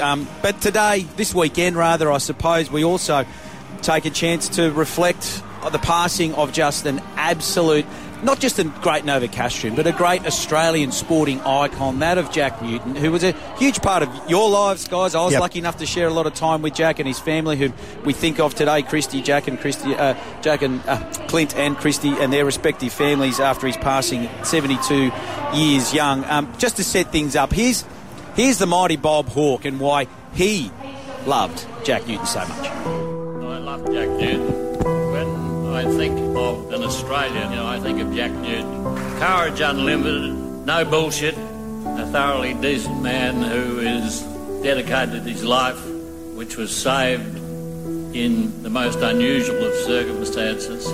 Um, but today, this weekend rather, I suppose, we also take a chance to reflect on the passing of just an absolute, not just a great Novocastrian, but a great Australian sporting icon, that of Jack Newton, who was a huge part of your lives, guys. I was Yep. lucky enough to share a lot of time with Jack and his family, who we think of today, Christy, Jack and Christy, uh, Jack and uh, Clint and Christy, and their respective families after his passing, 72 years young. Um, just to set things up, here's here's the mighty Bob Hawke and why he loved Jack Newton so much. I love Jack Newton. When I think of an Australian, you know, I think of Jack Newton. Courage unlimited, no bullshit, a thoroughly decent man who is dedicated his life, which was saved in the most unusual of circumstances.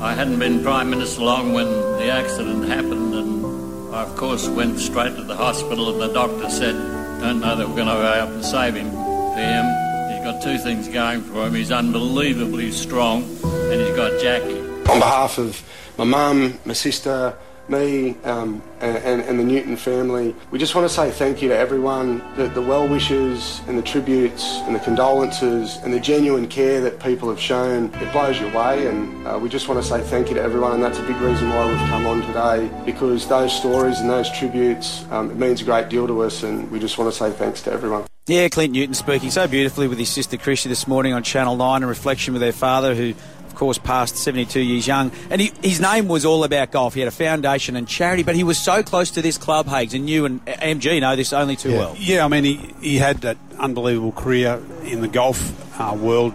I hadn't been Prime Minister long when the accident happened, and I, of course, went straight hospital, and the doctor said, Don't know that we're going to go able and save him. Him, he's got two things going for him. He's unbelievably strong, and he's got Jackie. On behalf of my mum, my sister, me, um, and, and, the Newton family, we just want to say thank you to everyone, the, the well wishes and the tributes and the condolences and the genuine care that people have shown. It blows you away, and uh, we just want to say thank you to everyone, and that's a big reason why we've come on today because those stories and those tributes, um, it means a great deal to us, and we just want to say thanks to everyone. Yeah, Clint Newton speaking so beautifully with his sister Christy this morning on Channel 9 in reflection with their father, who, course, passed 72 years young. And he, his name was all about golf. He had a foundation and charity, but he was so close to this club, Hages, and you and MG know this only too well. Yeah, I mean, he, he had that unbelievable career in the golf uh, world,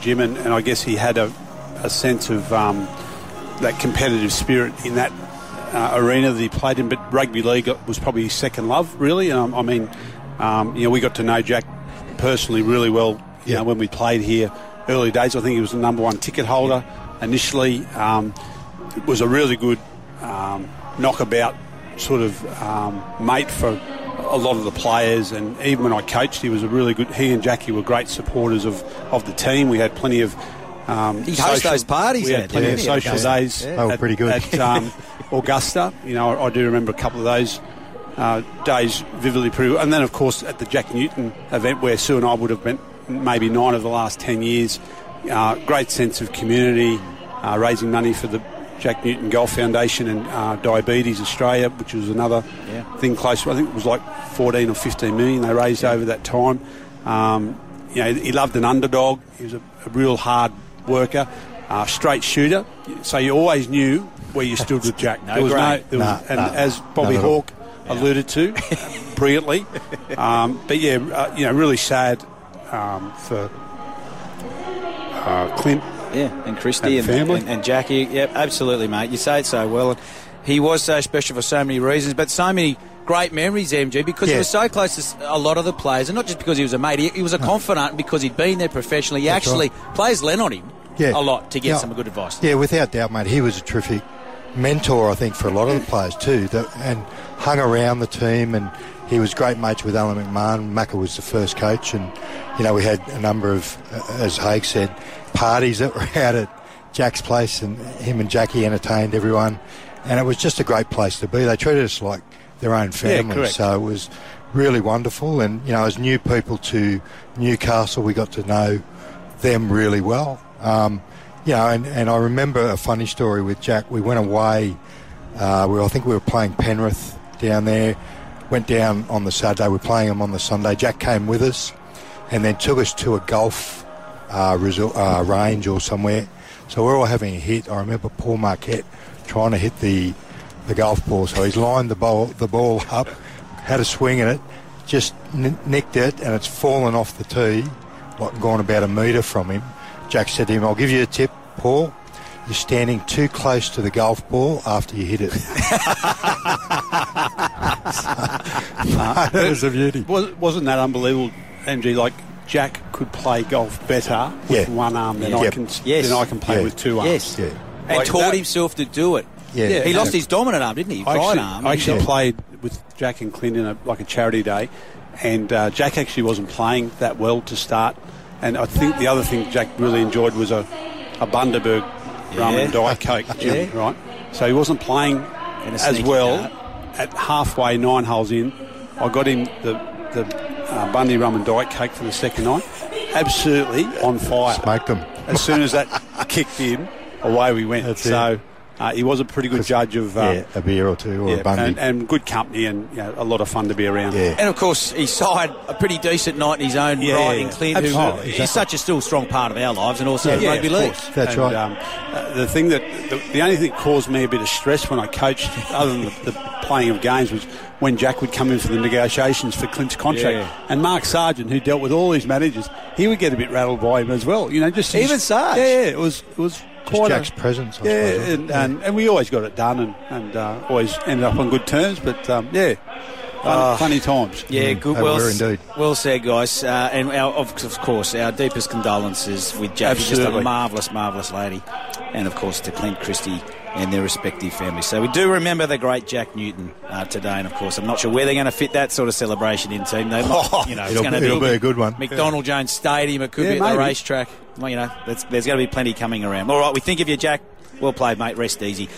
Jim, and, and I guess he had a, a sense of um, that competitive spirit in that uh, arena that he played in. But rugby league was probably his second love, really. Um, I mean, um, you know, we got to know Jack personally really well. You Yeah. know, when we played here early days, I think he was the number one ticket holder initially. Um, was a really good um, knockabout sort of um, mate for a lot of the players, and even when I coached, he was a really good. He and Jackie were great supporters of, of the team. We had plenty of. Um, He'd host those parties We had plenty didn't of social days. Yeah. They were pretty good. At um, Augusta, you know, I, I do remember a couple of those uh, days vividly. Pretty, and then, of course, at the Jack Newton event, where Sue and I would have been maybe nine of the last ten years. Uh, great sense of community, uh, raising money for the Jack Newton Golf Foundation and uh, Diabetes Australia, which was another Yeah. thing close. I think it was like 14 or 15 million they raised over that time. Um, you know, he loved an underdog. He was a, a real hard worker, uh, straight shooter. So you always knew where you stood with Jack. No there was grey. there was, Nah, and nah, as Bobby. Hawke alluded to brilliantly. Um, but yeah, uh, you know, really sad um, for uh, Clint. Yeah, and Christy And and, family. and, and Jackie. Yep, absolutely, mate. You say it so well. And he was so special for so many reasons, but so many great memories, MG, because he was so close to a lot of the players, and not just because he was a mate. He, he was a confidant because he'd been there professionally. He That's actually players lent on him Yeah. a lot to get Yeah. some good advice. Yeah, without doubt, mate. He was a terrific mentor, I think, for a lot of the players too, that, and hung around the team. And he was great mates with Allan McMahon. Macca was the first coach, and you know we had a number of, uh, as Haig said, parties that were out at Jack's place, and him and Jackie entertained everyone. And it was just a great place to be. They treated us like their own family, correct. so it was really wonderful. And you know, as new people to Newcastle, we got to know them really well. Um, know, and, and I remember a funny story with Jack. We went away. Uh, we, I think we were playing Penrith down there. Went down on the Saturday. We were playing them on the Sunday. Jack came with us, and then took us to a golf uh, resort, uh, range or somewhere. So we're all having a hit. I remember Paul Marquette trying to hit the the golf ball. So he's lined the ball the ball up, had a swing in it, just n- nicked it, and it's fallen off the tee, like gone about a metre from him. Jack said to him, "I'll give you a tip, Paul. You're standing too close to the golf ball after you hit it." that was a beauty. Was, wasn't that unbelievable, MG? Like Jack could play golf better with Yeah. one arm than Yeah. I Yep. can Yes. than I can play Yeah. with two arms. Yes, Yeah. and Like taught that- himself to do it. Yeah. Yeah, he lost exactly. his dominant arm, didn't he? I Right actually, arm. I actually Yeah. played with Jack and Clint in a, like a charity day, and uh, Jack actually wasn't playing that well to start. And I think the other thing Jack really enjoyed was a, a Bundaberg rum and Diet Coke, Jim, Yeah. right? So he wasn't playing as well. card. At halfway, nine holes in, I got him the the uh, Bundy rum and diet Coke for the second night. Absolutely on fire. Smoked them. As soon as that kicked in, away we went. That's it. So uh, he was a pretty good judge of um, yeah, a beer or two or yeah, a bundy. and, and good company and you know, a lot of fun to be around. yeah. And of course, he side a pretty decent night in his own Yeah, right yeah, in Clint, who Absolutely. Is such a still strong part of our lives and also Yeah, rugby league. course. That's and, right. Um, uh, the thing that the, the only thing that caused me a bit of stress when I coached, other than the, the playing of games, was when Jack would come in for the negotiations for Clint's contract, Yeah. and Mark Sargent, who dealt with all these managers, he would get a bit rattled by him as well. You know, just his- Even Sarge? Yeah, yeah, it was it was Just quite Jack's presence, I yeah, suppose. and, and, and we always got it done, and and uh, always ended up on good terms. But um, yeah, funny, funny times. Yeah, good. they Well, indeed. well said, guys. Uh, and our, of, of course, our deepest condolences with Jack. He's just a marvellous, marvellous lady. And of course, to Clint Christie and their respective families. So we do remember the great Jack Newton uh, today. And of course, I'm not sure where they're going to fit that sort of celebration in team. They might, you know, it's It'll, going to it'll be a good one. McDonald Jones Stadium. It could Yeah, be at the racetrack. Well, you know, there's going to be plenty coming around. All right, we think of you, Jack. Well played, mate. Rest easy.